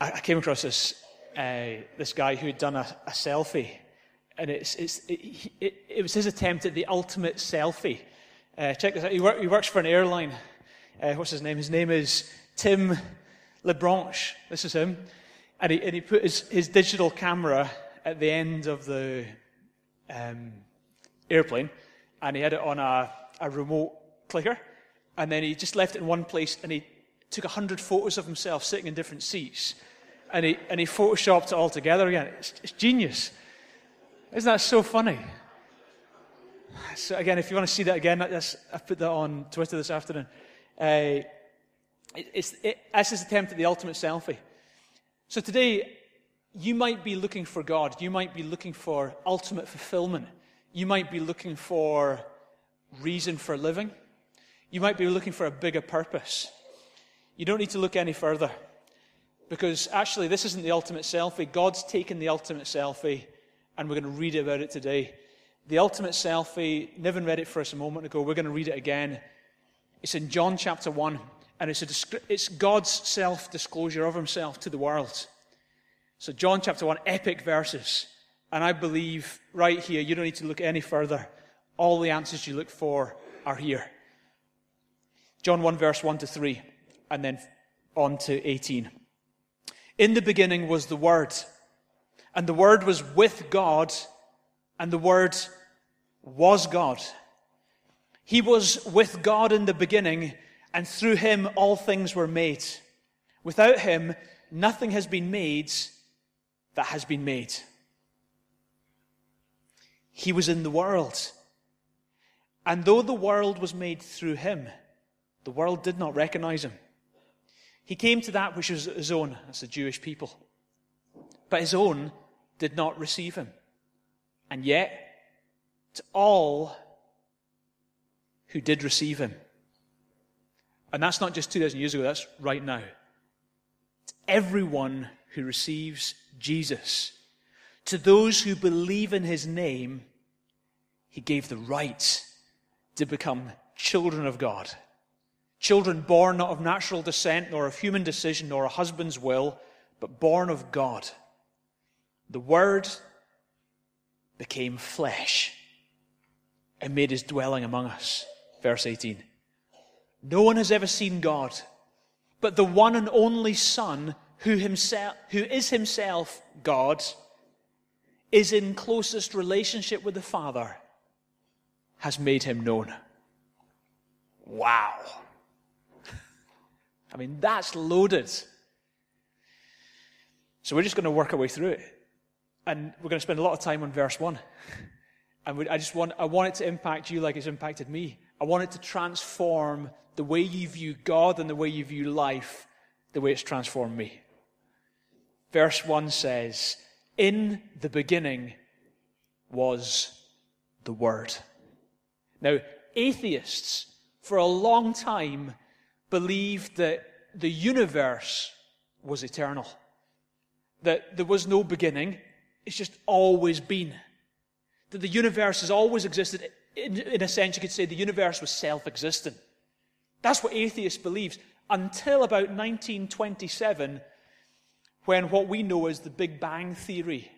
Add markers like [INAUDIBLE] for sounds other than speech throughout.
I, came across this, uh, this guy who had done a, a selfie, and it's, it's, it, it, it, was his attempt at the ultimate selfie. Uh, check this out. He, work, he, works for an airline. Uh, what's his name? His name is Tim Lebranche. This is him. And he, and he put his, his digital camera at the end of the um, airplane, and he had it on a, a remote clicker, and then he just left it in one place, and he took 100 photos of himself sitting in different seats, and he, and he photoshopped it all together again. It's, it's genius. Isn't that so funny? So, again, if you want to see that again, I put that on Twitter this afternoon. Uh, it, it's, it, that's his attempt at the ultimate selfie. So today, you might be looking for God. You might be looking for ultimate fulfillment. You might be looking for reason for living. You might be looking for a bigger purpose. You don't need to look any further because actually, this isn't the ultimate selfie. God's taken the ultimate selfie, and we're going to read about it today. The ultimate selfie, Niven read it for us a moment ago. We're going to read it again. It's in John chapter 1 and it's, a, it's God's self disclosure of himself to the world. So, John chapter 1, epic verses. And I believe right here, you don't need to look any further. All the answers you look for are here. John 1, verse 1 to 3, and then on to 18. In the beginning was the Word, and the Word was with God, and the Word was God. He was with God in the beginning and through him all things were made. Without him, nothing has been made that has been made. He was in the world. And though the world was made through him, the world did not recognize him. He came to that which was his own, as the Jewish people. But his own did not receive him. And yet, to all who did receive him, and that's not just 2,000 years ago, that's right now. It's everyone who receives Jesus. To those who believe in his name, he gave the right to become children of God. Children born not of natural descent, nor of human decision, nor a husband's will, but born of God. The Word became flesh and made his dwelling among us. Verse 18. No one has ever seen God, but the one and only Son, who, himself, who is himself God, is in closest relationship with the Father, has made him known. Wow. I mean, that's loaded. So we're just going to work our way through it. And we're going to spend a lot of time on verse 1. And I just want, I want it to impact you like it's impacted me. I want it to transform the way you view God and the way you view life, the way it's transformed me. Verse 1 says, In the beginning was the Word. Now, atheists for a long time believed that the universe was eternal, that there was no beginning, it's just always been, that the universe has always existed. In, in a sense, you could say the universe was self existent. That's what atheists believe until about 1927, when what we know as the Big Bang Theory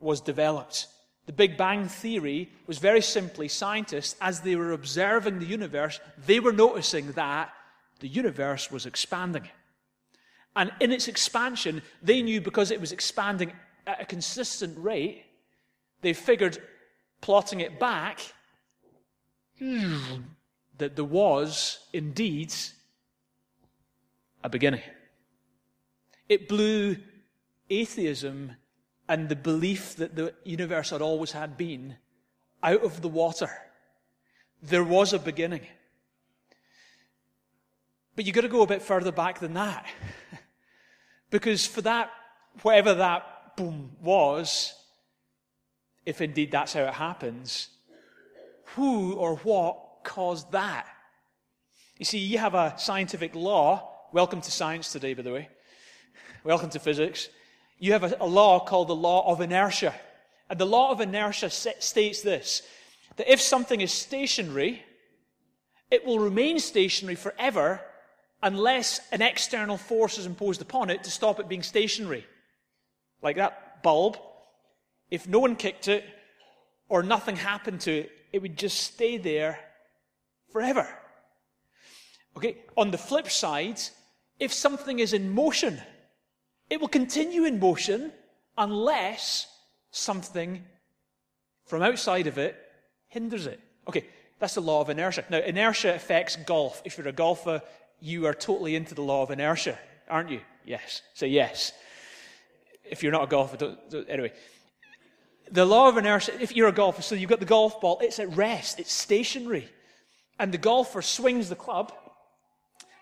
was developed. The Big Bang Theory was very simply scientists, as they were observing the universe, they were noticing that the universe was expanding. And in its expansion, they knew because it was expanding at a consistent rate, they figured plotting it back, that there was indeed a beginning. It blew atheism and the belief that the universe had always had been out of the water. There was a beginning. But you've got to go a bit further back than that. [LAUGHS] because for that, whatever that boom was, if indeed that's how it happens, who or what caused that? You see, you have a scientific law. Welcome to science today, by the way. Welcome to physics. You have a, a law called the law of inertia. And the law of inertia states this that if something is stationary, it will remain stationary forever unless an external force is imposed upon it to stop it being stationary. Like that bulb, if no one kicked it or nothing happened to it, it would just stay there forever. Okay, on the flip side, if something is in motion, it will continue in motion unless something from outside of it hinders it. Okay, that's the law of inertia. Now, inertia affects golf. If you're a golfer, you are totally into the law of inertia, aren't you? Yes. Say yes. If you're not a golfer, don't, don't, anyway. The law of inertia, if you're a golfer, so you've got the golf ball, it's at rest, it's stationary. And the golfer swings the club,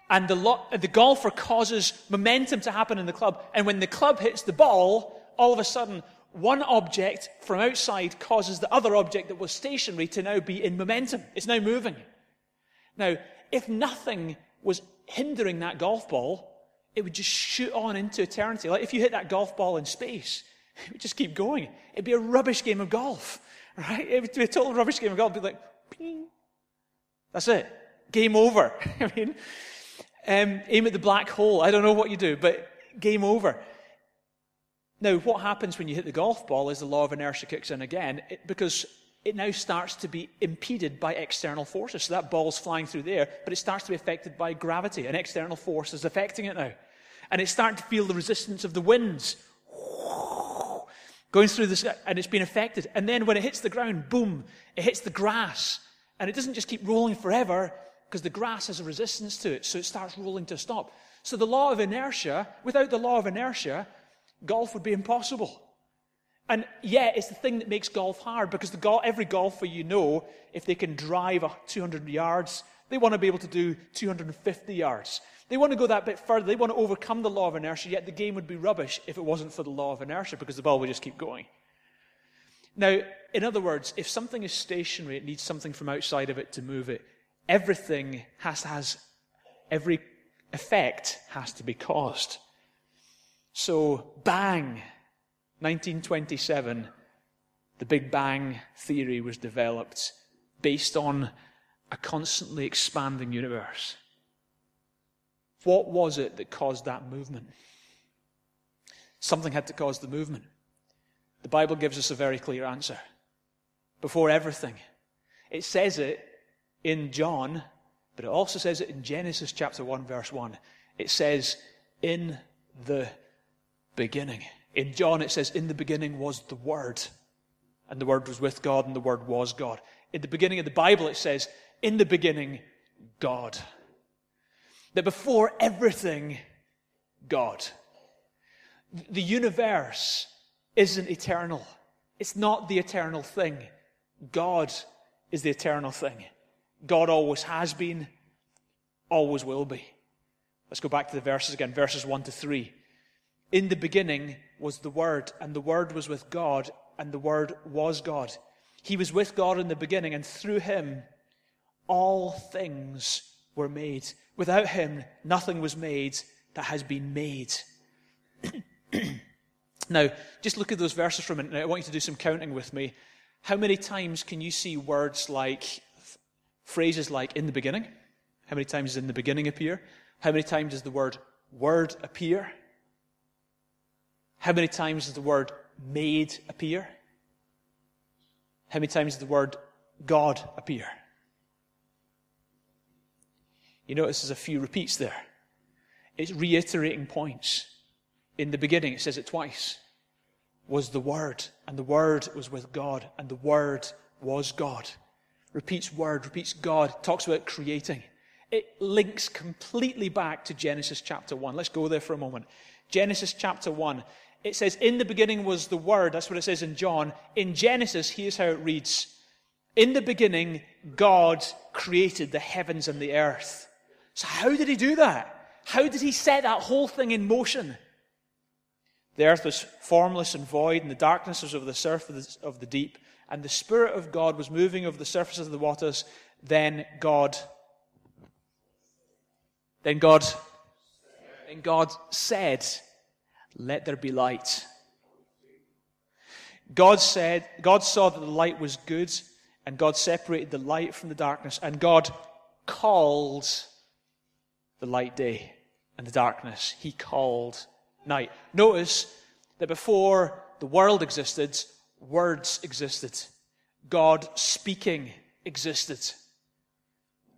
and the, lo- the golfer causes momentum to happen in the club. And when the club hits the ball, all of a sudden, one object from outside causes the other object that was stationary to now be in momentum. It's now moving. Now, if nothing was hindering that golf ball, it would just shoot on into eternity. Like if you hit that golf ball in space, [LAUGHS] it would just keep going. It'd be a rubbish game of golf, [LAUGHS] right? It would be a total rubbish game of golf. It'd be like, ping. That's it. Game over. [LAUGHS] I mean, um, aim at the black hole. I don't know what you do, but game over. Now, what happens when you hit the golf ball is the law of inertia kicks in again, it, because it now starts to be impeded by external forces. So that ball's flying through there, but it starts to be affected by gravity. An external force is affecting it now. And it's starting to feel the resistance of the winds going through this, and it's been affected. And then when it hits the ground, boom, it hits the grass. And it doesn't just keep rolling forever, because the grass has a resistance to it, so it starts rolling to stop. So the law of inertia, without the law of inertia, golf would be impossible. And yeah, it's the thing that makes golf hard because go- every golfer you know, if they can drive 200 yards, they want to be able to do 250 yards. They want to go that bit further. They want to overcome the law of inertia, yet the game would be rubbish if it wasn't for the law of inertia because the ball would just keep going. Now, in other words, if something is stationary, it needs something from outside of it to move it everything has has every effect has to be caused. So bang, 1927, the Big Bang theory was developed based on a constantly expanding universe. What was it that caused that movement? Something had to cause the movement. The Bible gives us a very clear answer. Before everything, it says it in John, but it also says it in Genesis chapter 1, verse 1. It says, in the beginning. In John, it says, in the beginning was the Word, and the Word was with God, and the Word was God. In the beginning of the Bible, it says, in the beginning, God. That before everything, God. The universe isn't eternal. It's not the eternal thing. God is the eternal thing. God always has been, always will be. Let's go back to the verses again, verses 1 to 3. In the beginning was the Word, and the Word was with God, and the Word was God. He was with God in the beginning, and through him all things were made. Without him, nothing was made that has been made. [CLEARS THROAT] now, just look at those verses for a minute. Now, I want you to do some counting with me. How many times can you see words like phrases like in the beginning. How many times does in the beginning appear? How many times does the word word appear? How many times does the word made appear? How many times does the word God appear? You notice there's a few repeats there. It's reiterating points. In the beginning, it says it twice, was the Word, and the Word was with God, and the Word was God repeats word, repeats God, talks about creating. It links completely back to Genesis chapter 1. Let's go there for a moment. Genesis chapter 1. It says, In the beginning was the Word. That's what it says in John. In Genesis, here's how it reads In the beginning, God created the heavens and the earth. So, how did he do that? How did he set that whole thing in motion? The earth was formless and void, and the darkness was over the surface of the deep, and the Spirit of God was moving over the surface of the waters, then God, then God, then God said, Let there be light. God said, God saw that the light was good, and God separated the light from the darkness, and God called the light day and the darkness. He called night. Notice that before the world existed, words existed. God speaking existed.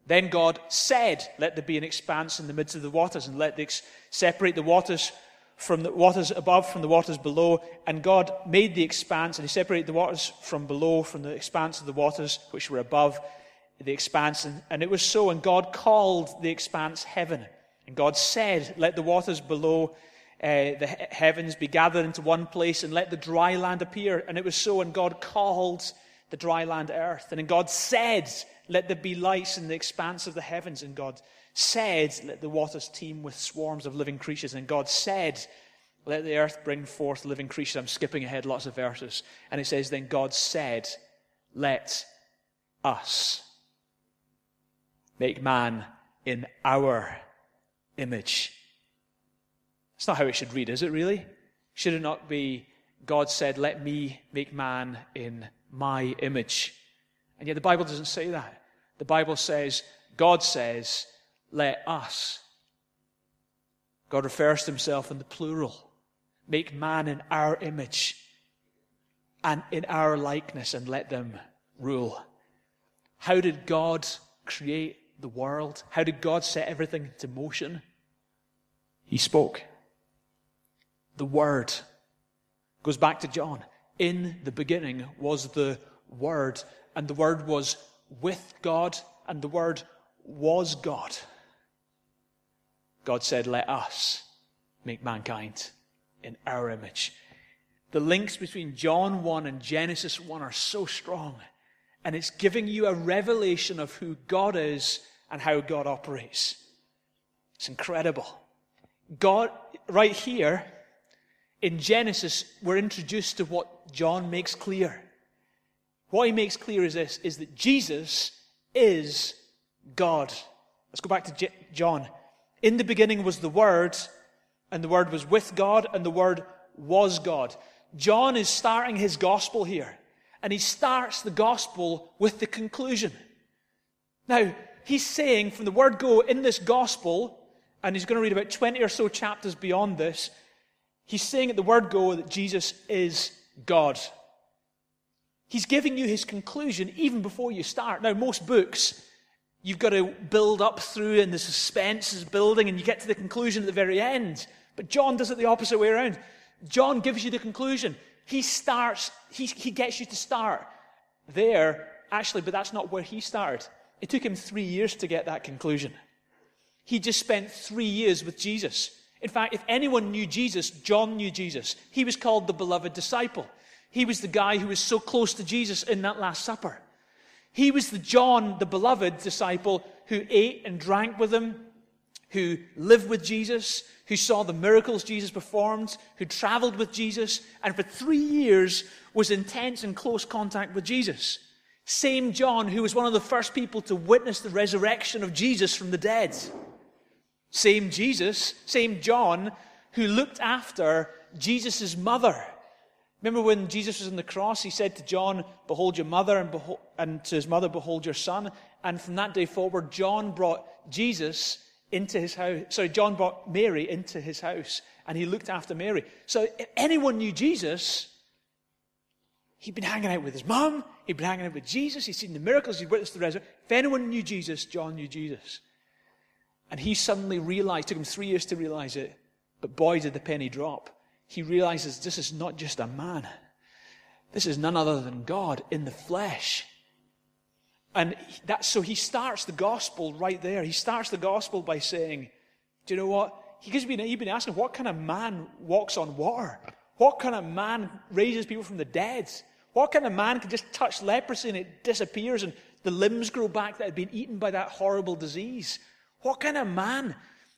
Then God said, Let there be an expanse in the midst of the waters, and let the separate the waters from the waters above from the waters below. And God made the expanse, and He separated the waters from below from the expanse of the waters which were above the expanse. And, and it was so. And God called the expanse heaven. And God said, Let the waters below uh, the heavens be gathered into one place, and let the dry land appear. And it was so. And God called the dry land earth. And then God said, Let there be lights in the expanse of the heavens. And God said, Let the waters teem with swarms of living creatures. And God said, Let the earth bring forth living creatures. I'm skipping ahead lots of verses. And it says, Then God said, Let us make man in our image. It's not how it should read, is it really? Should it not be, God said, Let me make man in my image? And yet the Bible doesn't say that. The Bible says, God says, let us. God refers to himself in the plural. Make man in our image and in our likeness and let them rule. How did God create the world? How did God set everything into motion? He spoke. The Word goes back to John. In the beginning was the Word, and the Word was with God, and the Word was God. God said, Let us make mankind in our image. The links between John 1 and Genesis 1 are so strong, and it's giving you a revelation of who God is and how God operates. It's incredible. God, right here in Genesis, we're introduced to what John makes clear. What he makes clear is this, is that Jesus is God. Let's go back to J- John. In the beginning was the Word, and the Word was with God, and the Word was God. John is starting his gospel here, and he starts the gospel with the conclusion. Now, he's saying from the word go in this gospel, and he's going to read about 20 or so chapters beyond this, he's saying at the word go that Jesus is God. He's giving you his conclusion even before you start. Now, most books, You've got to build up through, and the suspense is building, and you get to the conclusion at the very end. But John does it the opposite way around. John gives you the conclusion. He starts, he, he gets you to start there, actually, but that's not where he started. It took him three years to get that conclusion. He just spent three years with Jesus. In fact, if anyone knew Jesus, John knew Jesus. He was called the beloved disciple. He was the guy who was so close to Jesus in that Last Supper. He was the John, the beloved disciple, who ate and drank with him, who lived with Jesus, who saw the miracles Jesus performed, who traveled with Jesus, and for three years was intense and close contact with Jesus. Same John who was one of the first people to witness the resurrection of Jesus from the dead. Same Jesus, same John who looked after Jesus' mother Remember when Jesus was on the cross, he said to John, Behold your mother, and, and to his mother, Behold your son. And from that day forward, John brought Jesus into his house. Sorry, John brought Mary into his house, and he looked after Mary. So if anyone knew Jesus, he'd been hanging out with his mum, he'd been hanging out with Jesus, he'd seen the miracles, he'd witnessed the resurrection. If anyone knew Jesus, John knew Jesus. And he suddenly realized, it took him three years to realize it, but boy, did the penny drop he realizes this is not just a man. This is none other than God in the flesh. And that, so he starts the gospel right there. He starts the gospel by saying, Do you know what? He's been, he's been asking, What kind of man walks on water? What kind of man raises people from the dead? What kind of man can just touch leprosy and it disappears and the limbs grow back that had been eaten by that horrible disease? What kind of man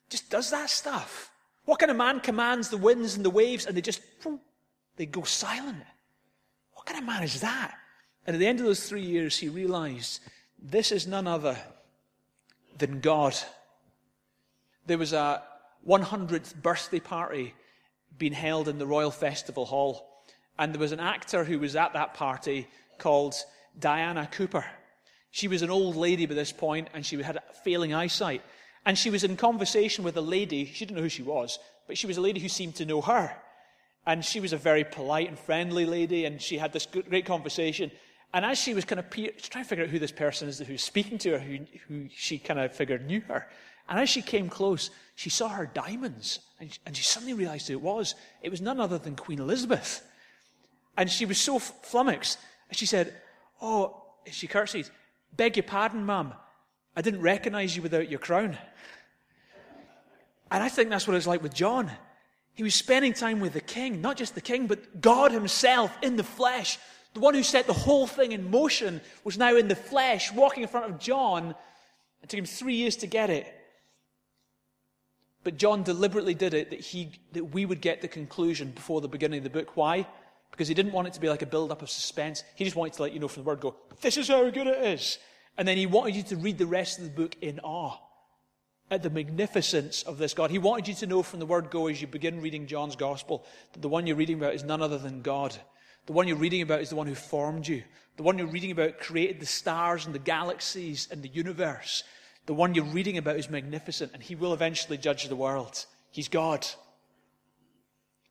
just does that stuff? What kind of man commands the winds and the waves and they just, they go silent? What kind of man is that? And at the end of those three years, he realized this is none other than God. There was a 100th birthday party being held in the Royal Festival Hall. And there was an actor who was at that party called Diana Cooper. She was an old lady by this point and she had failing eyesight. And she was in conversation with a lady. She didn't know who she was, but she was a lady who seemed to know her. And she was a very polite and friendly lady, and she had this great conversation. And as she was kind of pe- trying to figure out who this person is who's speaking to her, who, who she kind of figured knew her. And as she came close, she saw her diamonds, and, and she suddenly realized who it was. It was none other than Queen Elizabeth. And she was so flummoxed. And she said, Oh, she curtsied, beg your pardon, ma'am. I didn't recognize you without your crown. And I think that's what it's like with John. He was spending time with the king, not just the king, but God himself in the flesh. The one who set the whole thing in motion was now in the flesh, walking in front of John. It took him three years to get it. But John deliberately did it that, he, that we would get the conclusion before the beginning of the book. Why? Because he didn't want it to be like a build up of suspense. He just wanted to let you know from the word go, this is how good it is. And then he wanted you to read the rest of the book in awe at the magnificence of this God. He wanted you to know from the word go as you begin reading John's gospel that the one you're reading about is none other than God. The one you're reading about is the one who formed you. The one you're reading about created the stars and the galaxies and the universe. The one you're reading about is magnificent and he will eventually judge the world. He's God.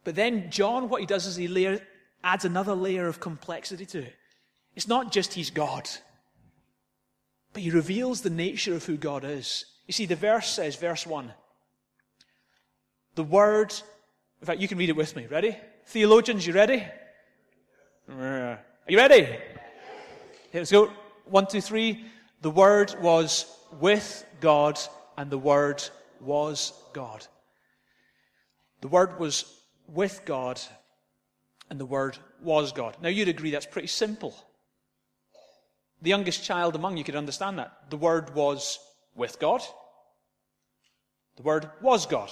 But then John, what he does is he layer, adds another layer of complexity to it. It's not just he's God, but he reveals the nature of who God is. You see, the verse says, verse 1, the word, in fact, you can read it with me. Ready? Theologians, you ready? Are you ready? Here, let's go. One, two, three. The word was with God, and the word was God. The word was with God, and the word was God. Now, you'd agree that's pretty simple. The youngest child among you could understand that. The word was with God, the Word was God.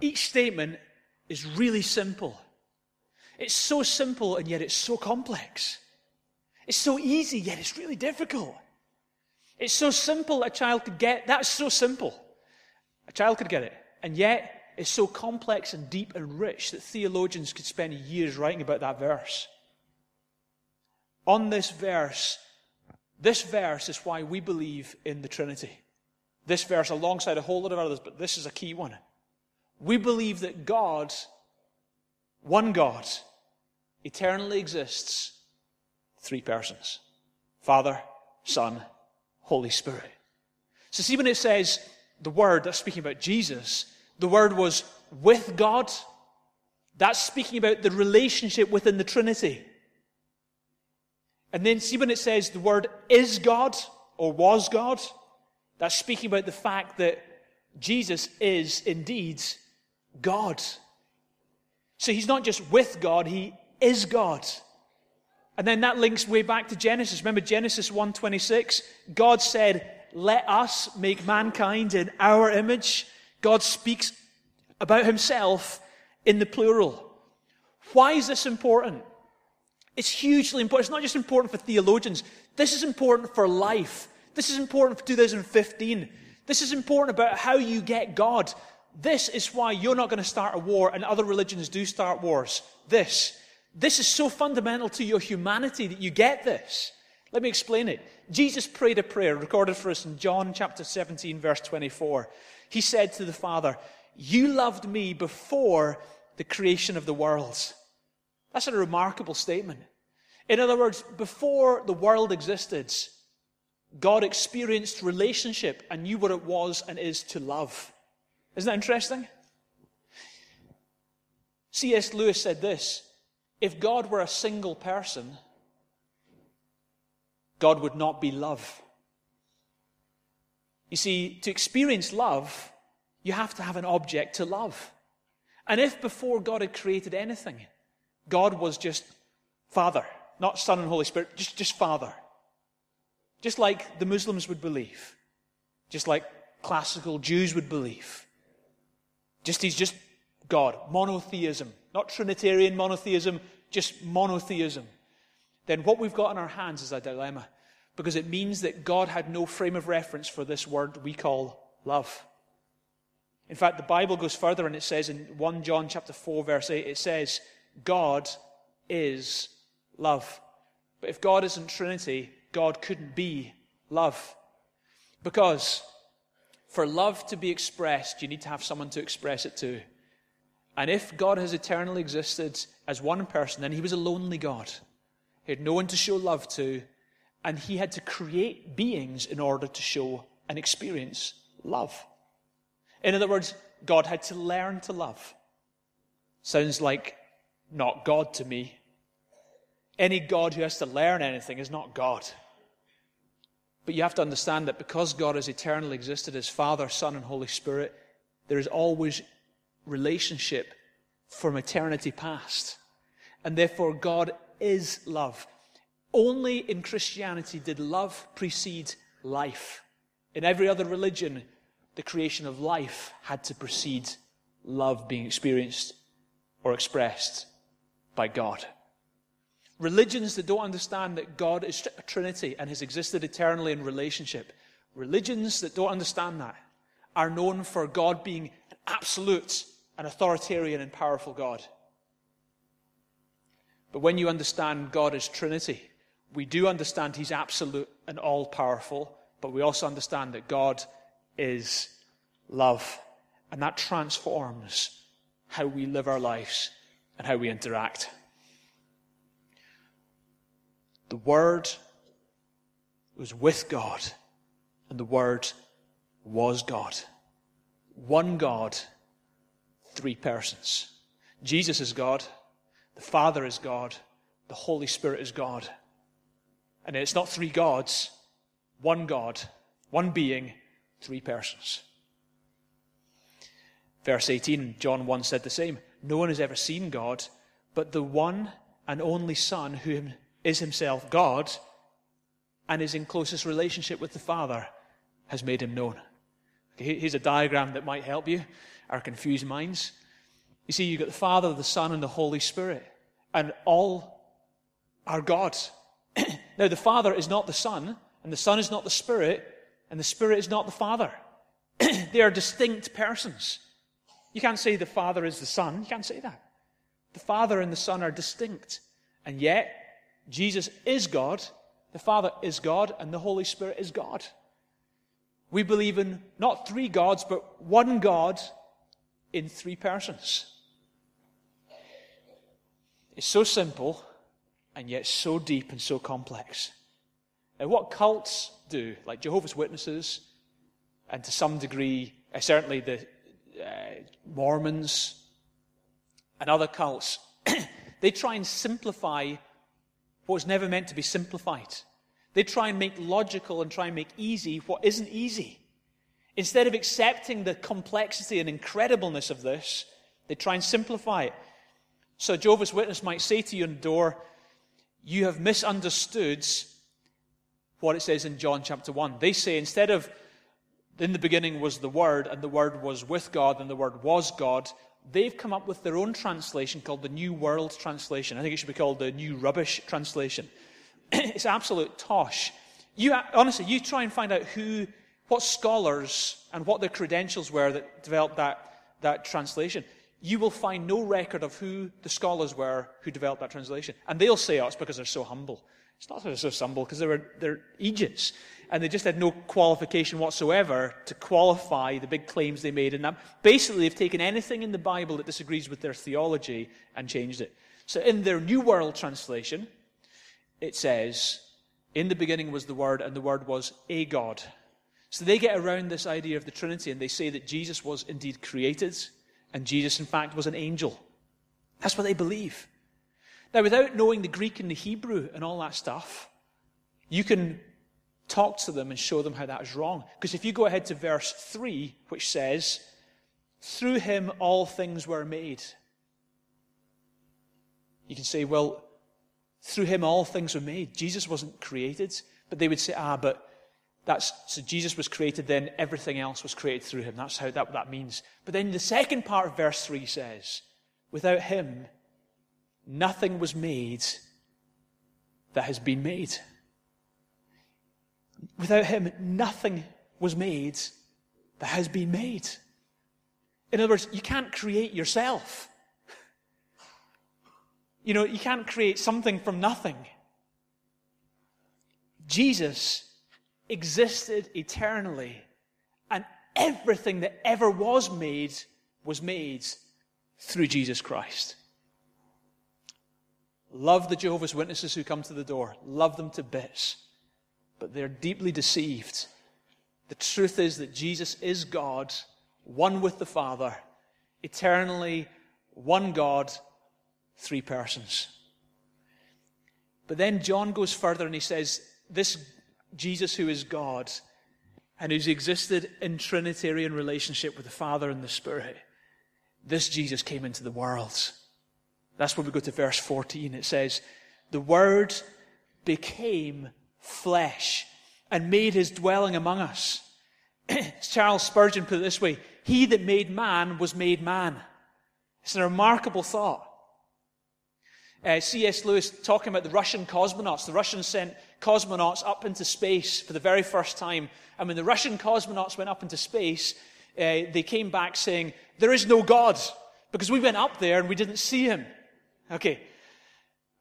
Each statement is really simple. It's so simple and yet it's so complex. It's so easy yet it's really difficult. It's so simple a child could get. That's so simple. A child could get it. And yet it's so complex and deep and rich that theologians could spend years writing about that verse. On this verse, this verse is why we believe in the Trinity this verse alongside a whole lot of others, but this is a key one. We believe that God, one God, eternally exists, three persons Father, Son, Holy Spirit. So, see when it says the word, that's speaking about Jesus, the word was with God. That's speaking about the relationship within the Trinity. And then see when it says the word is God or was God, that's speaking about the fact that Jesus is indeed God. So he's not just with God, he is God. And then that links way back to Genesis. Remember Genesis 1:26? God said, "Let us make mankind in our image." God speaks about himself in the plural. Why is this important? It's hugely important. It's not just important for theologians. This is important for life. This is important for 2015. This is important about how you get God. This is why you're not going to start a war and other religions do start wars. This. This is so fundamental to your humanity that you get this. Let me explain it. Jesus prayed a prayer recorded for us in John chapter 17, verse 24. He said to the Father, You loved me before the creation of the world. That's a remarkable statement. In other words, before the world existed, God experienced relationship and knew what it was and is to love. Isn't that interesting? C.S. Lewis said this If God were a single person, God would not be love. You see, to experience love, you have to have an object to love. And if before God had created anything, God was just Father, not Son and Holy Spirit, just, just Father, just like the Muslims would believe, just like classical Jews would believe. Just he's just God, monotheism, not Trinitarian monotheism, just monotheism. Then what we've got in our hands is a dilemma because it means that God had no frame of reference for this word we call love. In fact, the Bible goes further and it says in 1 John chapter 4 verse 8 it says God is love. But if God isn't Trinity, God couldn't be love. Because For love to be expressed, you need to have someone to express it to. And if God has eternally existed as one person, then he was a lonely God. He had no one to show love to, and he had to create beings in order to show and experience love. In other words, God had to learn to love. Sounds like not God to me. Any God who has to learn anything is not God. But you have to understand that because God has eternally existed as Father, Son, and Holy Spirit, there is always relationship from eternity past. And therefore, God is love. Only in Christianity did love precede life. In every other religion, the creation of life had to precede love being experienced or expressed by God. Religions that don't understand that God is a Trinity and has existed eternally in relationship, religions that don't understand that, are known for God being an absolute, an authoritarian, and powerful God. But when you understand God as Trinity, we do understand He's absolute and all powerful, but we also understand that God is love. And that transforms how we live our lives and how we interact. The Word was with God, and the Word was God. One God, three persons. Jesus is God, the Father is God, the Holy Spirit is God. And it's not three gods, one God, one being, three persons. Verse 18, John 1 said the same. No one has ever seen God, but the one and only Son, who is himself God and is in closest relationship with the Father, has made him known. Okay, here's a diagram that might help you, our confused minds. You see, you've got the Father, the Son, and the Holy Spirit, and all are God. [CLEARS THROAT] now, the Father is not the Son, and the Son is not the Spirit, and the Spirit is not the Father. [CLEARS THROAT] they are distinct persons. You can't say the Father is the Son. You can't say that. The Father and the Son are distinct. And yet, Jesus is God, the Father is God, and the Holy Spirit is God. We believe in not three gods, but one God in three persons. It's so simple, and yet so deep and so complex. Now, what cults do, like Jehovah's Witnesses, and to some degree, uh, certainly the uh, Mormons and other cults, [CLEARS THROAT] they try and simplify what was never meant to be simplified. They try and make logical and try and make easy what isn't easy. Instead of accepting the complexity and incredibleness of this, they try and simplify it. So Jehovah's Witness might say to you in the door, You have misunderstood what it says in John chapter 1. They say instead of in the beginning was the Word, and the Word was with God, and the Word was God, they've come up with their own translation called the New World Translation. I think it should be called the New Rubbish Translation. [CLEARS THROAT] it's absolute tosh. You, honestly, you try and find out who, what scholars and what their credentials were that developed that, that translation. You will find no record of who the scholars were who developed that translation. And they'll say, oh, it's because they're so humble. It's not so humble, because they were, they're Egypts. And they just had no qualification whatsoever to qualify the big claims they made. And that, basically, they've taken anything in the Bible that disagrees with their theology and changed it. So in their New World Translation, it says, In the beginning was the Word, and the Word was a God. So they get around this idea of the Trinity, and they say that Jesus was indeed created, and Jesus, in fact, was an angel. That's what they believe. Now, without knowing the Greek and the Hebrew and all that stuff, you can talk to them and show them how that is wrong. Because if you go ahead to verse 3, which says, Through him all things were made, you can say, Well, through him all things were made. Jesus wasn't created. But they would say, Ah, but that's so Jesus was created, then everything else was created through him. That's how that, that means. But then the second part of verse 3 says, Without him, nothing was made that has been made. Without him, nothing was made that has been made. In other words, you can't create yourself. You know, you can't create something from nothing. Jesus existed eternally, and everything that ever was made was made through Jesus Christ. Love the Jehovah's Witnesses who come to the door. Love them to bits. But they're deeply deceived. The truth is that Jesus is God, one with the Father, eternally one God, three persons. But then John goes further and he says, This Jesus who is God and who's existed in Trinitarian relationship with the Father and the Spirit, this Jesus came into the world. That's when we go to verse 14. It says, The Word became flesh and made his dwelling among us. [CLEARS THROAT] Charles Spurgeon put it this way He that made man was made man. It's a remarkable thought. Uh, C.S. Lewis talking about the Russian cosmonauts. The Russians sent cosmonauts up into space for the very first time. And when the Russian cosmonauts went up into space, uh, they came back saying, There is no God, because we went up there and we didn't see him. Okay.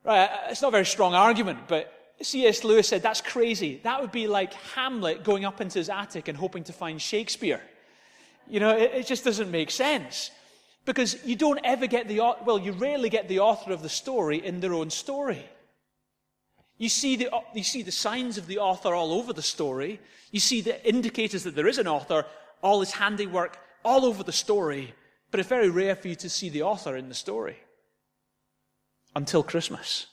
Right, uh, it's not a very strong argument, but C.S. Lewis said that's crazy. That would be like Hamlet going up into his attic and hoping to find Shakespeare. You know, it, it just doesn't make sense. Because you don't ever get the, well, you rarely get the author of the story in their own story. You see, the, you see the signs of the author all over the story. You see the indicators that there is an author, all his handiwork all over the story. But it's very rare for you to see the author in the story until Christmas.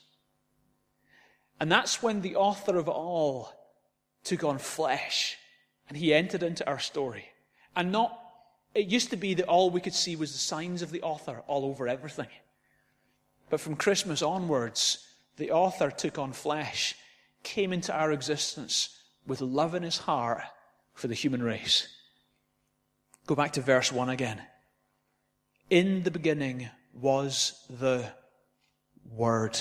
And that's when the author of all took on flesh and he entered into our story. And not it used to be that all we could see was the signs of the author all over everything. But from Christmas onwards, the author took on flesh, came into our existence with love in his heart for the human race. Go back to verse 1 again. In the beginning was the Word,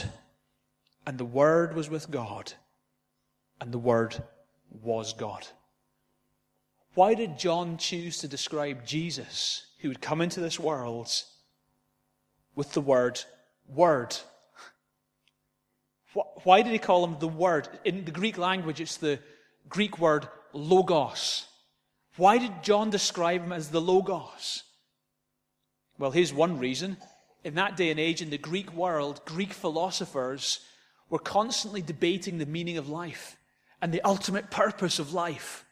and the Word was with God, and the Word was God. Why did John choose to describe Jesus, who would come into this world, with the word word? Why did he call him the word? In the Greek language, it's the Greek word logos. Why did John describe him as the logos? Well, here's one reason. In that day and age, in the Greek world, Greek philosophers were constantly debating the meaning of life and the ultimate purpose of life.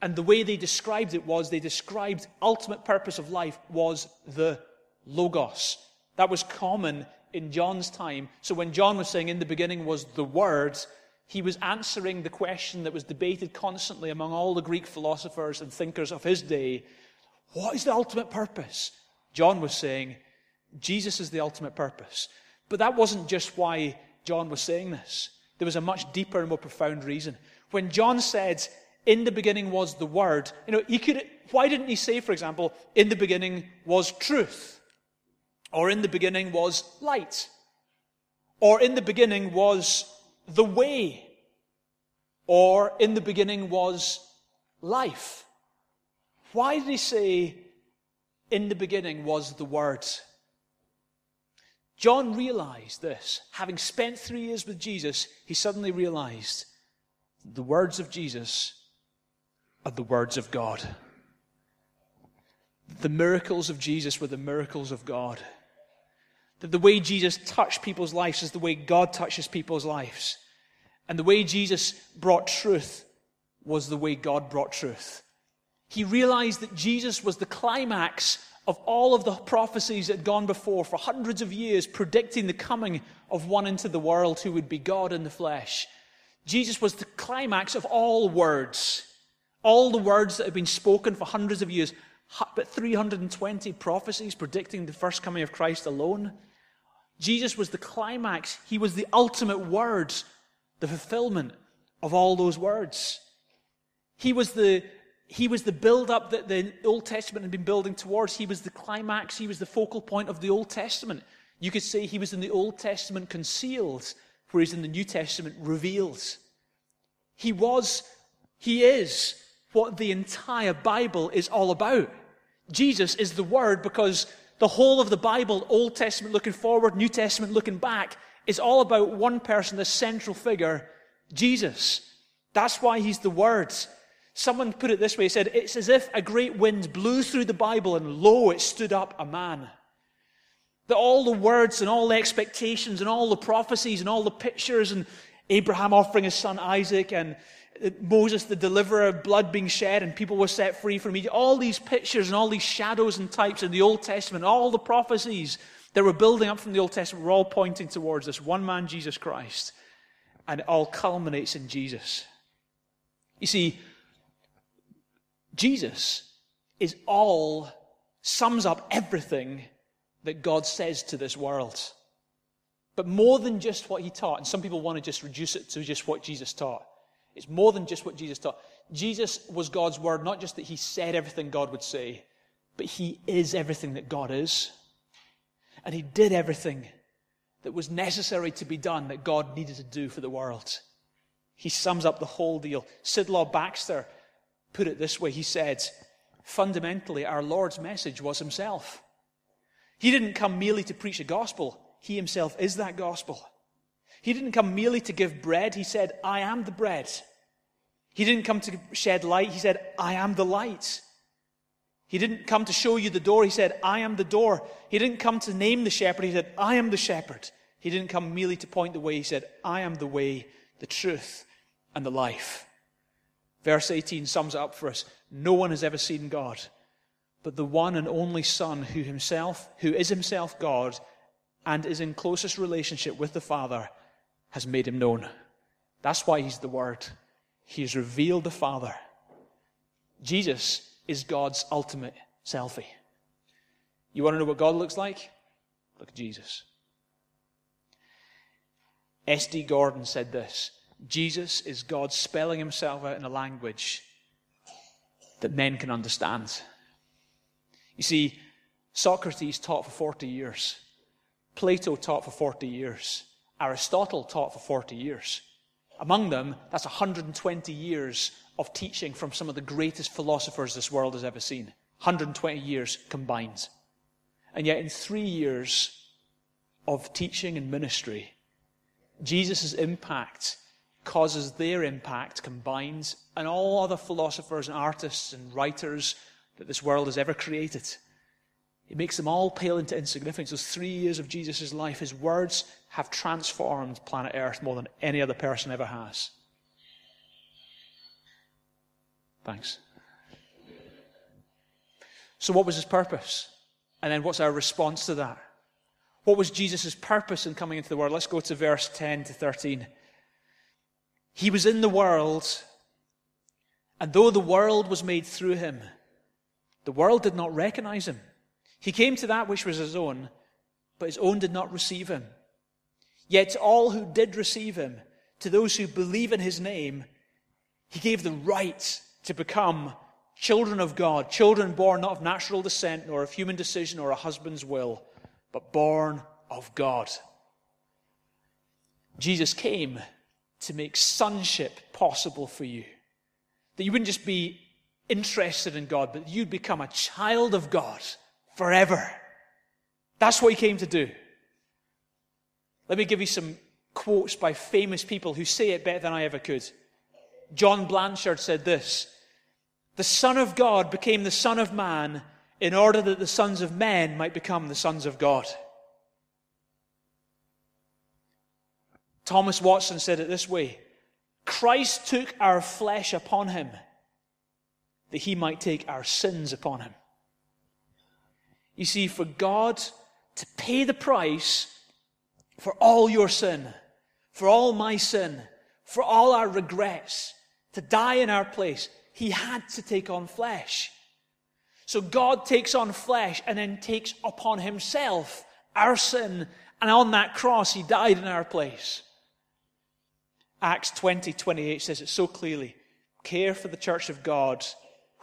And the way they described it was they described ultimate purpose of life was the logos. That was common in John's time. So when John was saying in the beginning was the word, he was answering the question that was debated constantly among all the Greek philosophers and thinkers of his day. What is the ultimate purpose? John was saying, Jesus is the ultimate purpose. But that wasn't just why John was saying this. There was a much deeper and more profound reason. When John said, in the beginning was the Word. You know, he could, why didn't he say, for example, in the beginning was truth? Or in the beginning was light? Or in the beginning was the way? Or in the beginning was life? Why did he say, in the beginning was the Word? John realized this. Having spent three years with Jesus, he suddenly realized the words of Jesus are the words of God. The miracles of Jesus were the miracles of God. That the way Jesus touched people's lives is the way God touches people's lives. And the way Jesus brought truth was the way God brought truth. He realized that Jesus was the climax of all of the prophecies that had gone before for hundreds of years, predicting the coming of one into the world who would be God in the flesh. Jesus was the climax of all words. All the words that have been spoken for hundreds of years, but 320 prophecies predicting the first coming of Christ alone. Jesus was the climax. He was the ultimate words, the fulfillment of all those words. He was the, he was the build up that the Old Testament had been building towards. He was the climax. He was the focal point of the Old Testament. You could say he was in the Old Testament concealed, whereas in the New Testament revealed. He was, he is what the entire Bible is all about. Jesus is the Word because the whole of the Bible, Old Testament looking forward, New Testament looking back, is all about one person, the central figure, Jesus. That's why he's the Word. Someone put it this way he said, It's as if a great wind blew through the Bible and lo, it stood up a man. That all the words and all the expectations and all the prophecies and all the pictures and Abraham offering his son Isaac and Moses the deliverer, blood being shed and people were set free from Egypt. All these pictures and all these shadows and types in the Old Testament, all the prophecies that were building up from the Old Testament were all pointing towards this one man, Jesus Christ. And it all culminates in Jesus. You see, Jesus is all, sums up everything that God says to this world. But more than just what he taught, and some people want to just reduce it to just what Jesus taught. It's more than just what Jesus taught. Jesus was God's word, not just that he said everything God would say, but he is everything that God is. And he did everything that was necessary to be done that God needed to do for the world. He sums up the whole deal. Sidlow Baxter put it this way. He said, fundamentally, our Lord's message was himself. He didn't come merely to preach a gospel. He himself is that gospel. He didn't come merely to give bread. He said, I am the bread. He didn't come to shed light. He said, I am the light. He didn't come to show you the door. He said, I am the door. He didn't come to name the shepherd. He said, I am the shepherd. He didn't come merely to point the way. He said, I am the way, the truth, and the life. Verse 18 sums it up for us. No one has ever seen God, but the one and only Son who himself, who is himself God and is in closest relationship with the Father, has made him known. That's why he's the Word. He has revealed the Father. Jesus is God's ultimate selfie. You want to know what God looks like? Look at Jesus. S.D. Gordon said this Jesus is God spelling himself out in a language that men can understand. You see, Socrates taught for 40 years, Plato taught for 40 years, Aristotle taught for 40 years. Among them, that's 120 years of teaching from some of the greatest philosophers this world has ever seen. 120 years combined. And yet, in three years of teaching and ministry, Jesus' impact causes their impact combined and all other philosophers and artists and writers that this world has ever created. It makes them all pale into insignificance. Those three years of Jesus' life, his words have transformed planet Earth more than any other person ever has. Thanks. So, what was his purpose? And then, what's our response to that? What was Jesus' purpose in coming into the world? Let's go to verse 10 to 13. He was in the world, and though the world was made through him, the world did not recognize him. He came to that which was his own, but his own did not receive him. Yet all who did receive him, to those who believe in his name, he gave the right to become children of God, children born not of natural descent, nor of human decision, or a husband's will, but born of God. Jesus came to make sonship possible for you. That you wouldn't just be interested in God, but you'd become a child of God forever. That's what he came to do. Let me give you some quotes by famous people who say it better than I ever could. John Blanchard said this The Son of God became the Son of Man in order that the sons of men might become the sons of God. Thomas Watson said it this way Christ took our flesh upon him that he might take our sins upon him. You see, for God to pay the price for all your sin, for all my sin, for all our regrets, to die in our place, he had to take on flesh. So God takes on flesh and then takes upon himself our sin, and on that cross, he died in our place. Acts 20 28 says it so clearly care for the church of God,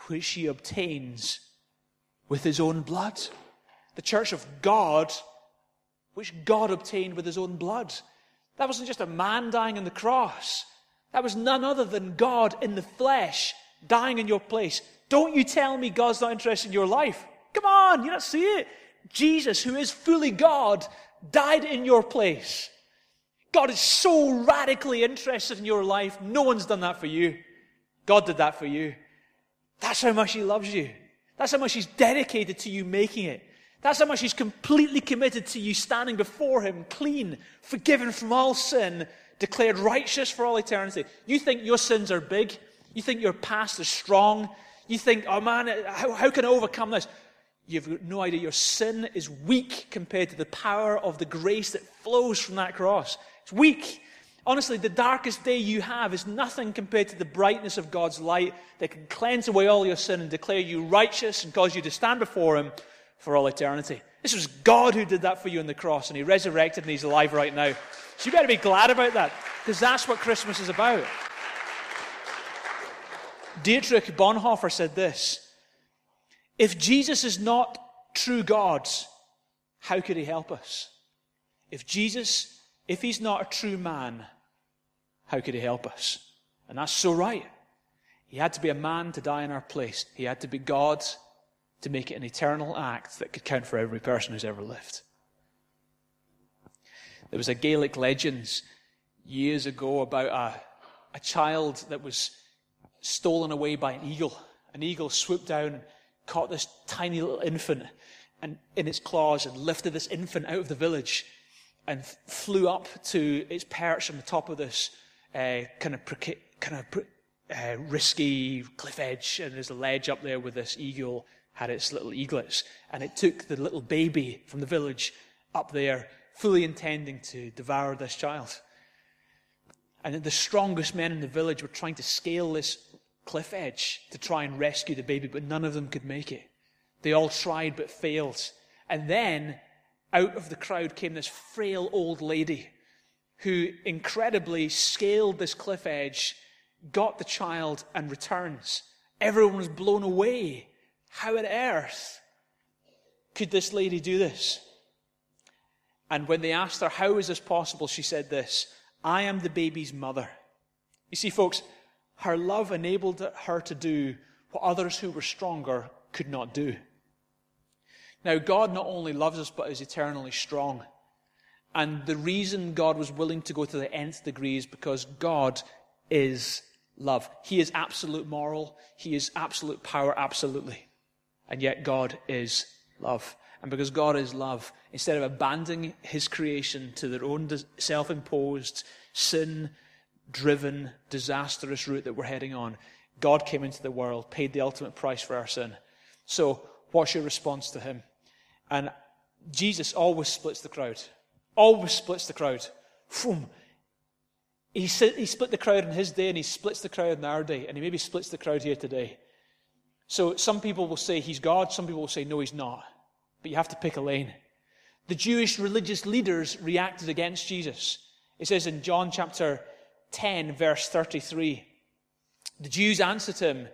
which he obtains with his own blood. The church of God, which God obtained with his own blood. That wasn't just a man dying on the cross. That was none other than God in the flesh dying in your place. Don't you tell me God's not interested in your life. Come on, you don't see it. Jesus, who is fully God, died in your place. God is so radically interested in your life. No one's done that for you. God did that for you. That's how much He loves you. That's how much He's dedicated to you making it. That's how much He's completely committed to you standing before Him, clean, forgiven from all sin, declared righteous for all eternity. You think your sins are big? You think your past is strong? You think, oh man, how, how can I overcome this? You've got no idea. Your sin is weak compared to the power of the grace that flows from that cross. It's weak. Honestly, the darkest day you have is nothing compared to the brightness of God's light that can cleanse away all your sin and declare you righteous and cause you to stand before Him for all eternity. This was God who did that for you on the cross, and He resurrected and He's alive right now. So you better be glad about that, because that's what Christmas is about. Dietrich Bonhoeffer said this If Jesus is not true God, how could He help us? If Jesus, if He's not a true man, how could he help us? And that's so right. He had to be a man to die in our place. He had to be God to make it an eternal act that could count for every person who's ever lived. There was a Gaelic legend years ago about a, a child that was stolen away by an eagle. An eagle swooped down and caught this tiny little infant and in its claws and lifted this infant out of the village and flew up to its perch on the top of this uh, kind of kind of uh, risky cliff edge, and there's a ledge up there where this eagle had its little eaglets, and it took the little baby from the village up there, fully intending to devour this child. And the strongest men in the village were trying to scale this cliff edge to try and rescue the baby, but none of them could make it. They all tried but failed. And then out of the crowd came this frail old lady who incredibly scaled this cliff edge, got the child, and returns. Everyone was blown away. How on earth could this lady do this? And when they asked her, How is this possible? she said this I am the baby's mother. You see, folks, her love enabled her to do what others who were stronger could not do. Now, God not only loves us, but is eternally strong. And the reason God was willing to go to the nth degree is because God is love. He is absolute moral. He is absolute power, absolutely. And yet God is love. And because God is love, instead of abandoning his creation to their own self imposed, sin driven, disastrous route that we're heading on, God came into the world, paid the ultimate price for our sin. So, what's your response to him? And Jesus always splits the crowd always splits the crowd. Boom. He, he split the crowd in his day and he splits the crowd in our day, and he maybe splits the crowd here today. So some people will say he's God, some people will say no, he's not. But you have to pick a lane. The Jewish religious leaders reacted against Jesus. It says in John chapter 10, verse 33, the Jews answered him,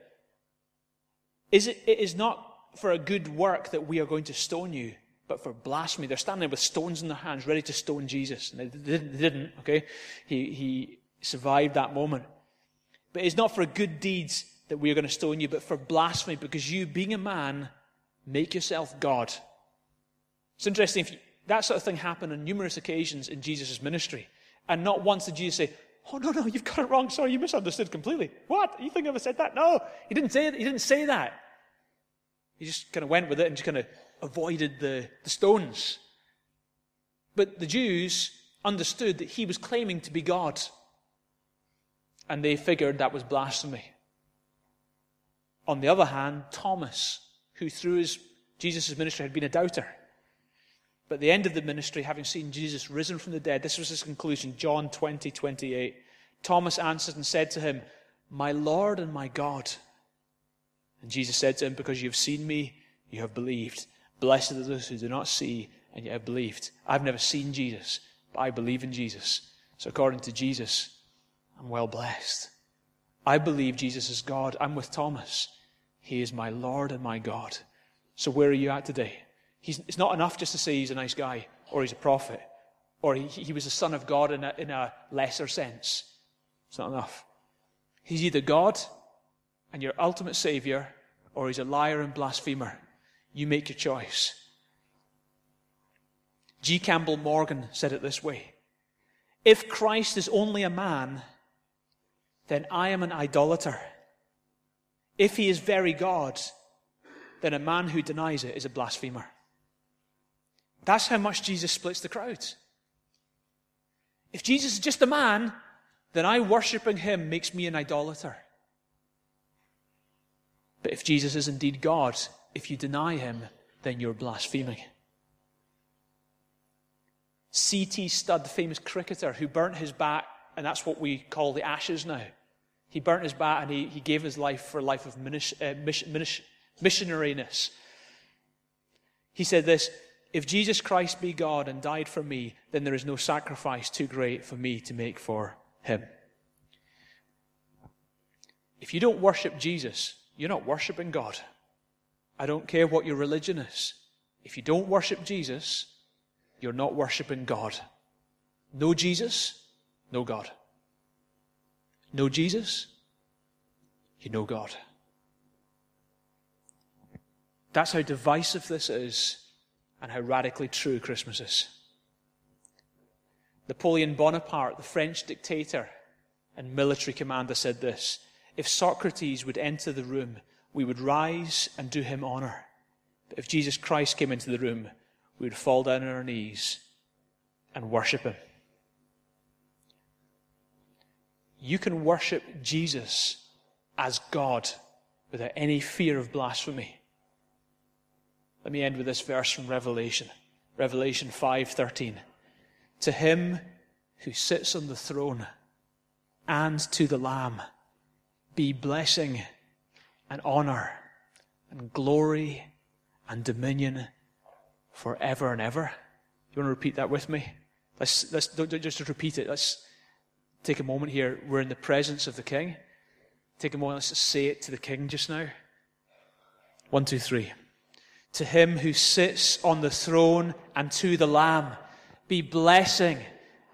is it, it is not for a good work that we are going to stone you, but for blasphemy. They're standing there with stones in their hands, ready to stone Jesus. And they didn't, okay? He, he survived that moment. But it's not for good deeds that we are going to stone you, but for blasphemy, because you, being a man, make yourself God. It's interesting, you, that sort of thing happened on numerous occasions in Jesus' ministry. And not once did Jesus say, Oh, no, no, you've got it wrong. Sorry, you misunderstood completely. What? You think I ever said that? No, he didn't say, he didn't say that. He just kind of went with it and just kind of avoided the, the stones. But the Jews understood that he was claiming to be God. And they figured that was blasphemy. On the other hand, Thomas, who through his Jesus' ministry had been a doubter, but at the end of the ministry, having seen Jesus risen from the dead, this was his conclusion, John 20, 28. Thomas answered and said to him, My Lord and my God. And Jesus said to him, Because you have seen me, you have believed. Blessed are those who do not see and yet have believed. I've never seen Jesus, but I believe in Jesus. So according to Jesus, I'm well blessed. I believe Jesus is God. I'm with Thomas. He is my Lord and my God. So where are you at today? He's, it's not enough just to say he's a nice guy or he's a prophet or he, he was the son of God in a, in a lesser sense. It's not enough. He's either God and your ultimate savior or he's a liar and blasphemer. You make your choice. G. Campbell Morgan said it this way If Christ is only a man, then I am an idolater. If he is very God, then a man who denies it is a blasphemer. That's how much Jesus splits the crowds. If Jesus is just a man, then I worshipping him makes me an idolater. But if Jesus is indeed God, if you deny him, then you're blaspheming. C.T. Studd, the famous cricketer who burnt his bat, and that's what we call the ashes now. He burnt his bat and he, he gave his life for a life of uh, missionariness. He said this If Jesus Christ be God and died for me, then there is no sacrifice too great for me to make for him. If you don't worship Jesus, you're not worshiping God. I don't care what your religion is. If you don't worship Jesus, you're not worshiping God. No Jesus, no God. No Jesus, you know God. That's how divisive this is and how radically true Christmas is. Napoleon Bonaparte, the French dictator and military commander, said this If Socrates would enter the room, we would rise and do him honor. But if Jesus Christ came into the room, we would fall down on our knees and worship him. You can worship Jesus as God without any fear of blasphemy. Let me end with this verse from Revelation. Revelation 5:13. To him who sits on the throne and to the lamb be blessing and honor and glory and dominion forever and ever. You want to repeat that with me? Let's, let's don't, don't just repeat it. Let's take a moment here. We're in the presence of the King. Take a moment. Let's say it to the King just now. One, two, three. To him who sits on the throne and to the Lamb be blessing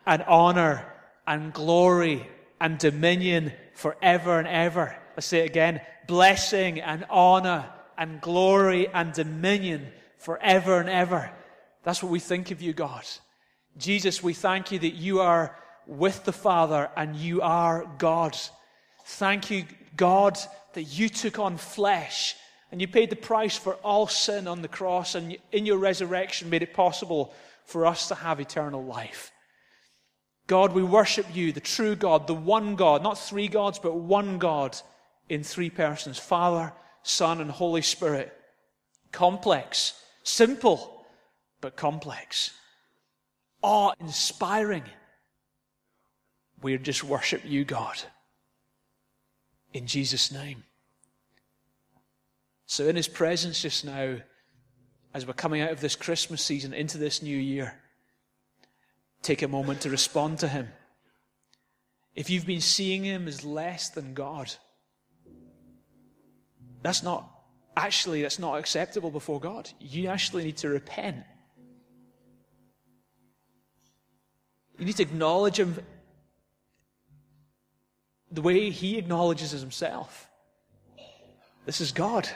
and honor and glory and dominion forever and ever. Let's say it again. Blessing and honor and glory and dominion forever and ever. That's what we think of you, God. Jesus, we thank you that you are with the Father and you are God. Thank you, God, that you took on flesh and you paid the price for all sin on the cross, and in your resurrection made it possible for us to have eternal life. God, we worship you, the true God, the one God, not three gods, but one God in three persons Father, Son, and Holy Spirit. Complex, simple, but complex. Awe inspiring. We just worship you, God. In Jesus' name. So, in His presence just now, as we're coming out of this Christmas season into this new year, take a moment to respond to Him. If you've been seeing Him as less than God, that's not, actually, that's not acceptable before God. You actually need to repent. You need to acknowledge Him the way He acknowledges Himself. This is God.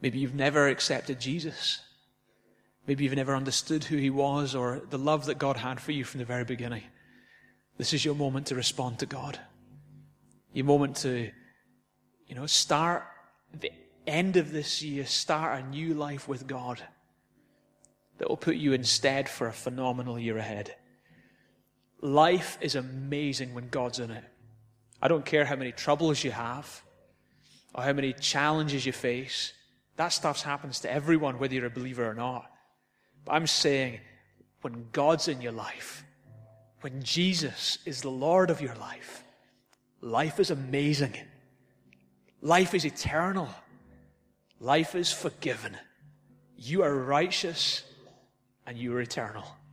Maybe you've never accepted Jesus. Maybe you've never understood who he was or the love that God had for you from the very beginning. This is your moment to respond to God. Your moment to, you know, start the end of this year, start a new life with God that will put you instead for a phenomenal year ahead. Life is amazing when God's in it. I don't care how many troubles you have or how many challenges you face. That stuff happens to everyone, whether you're a believer or not. But I'm saying, when God's in your life, when Jesus is the Lord of your life, life is amazing. Life is eternal. Life is forgiven. You are righteous and you are eternal.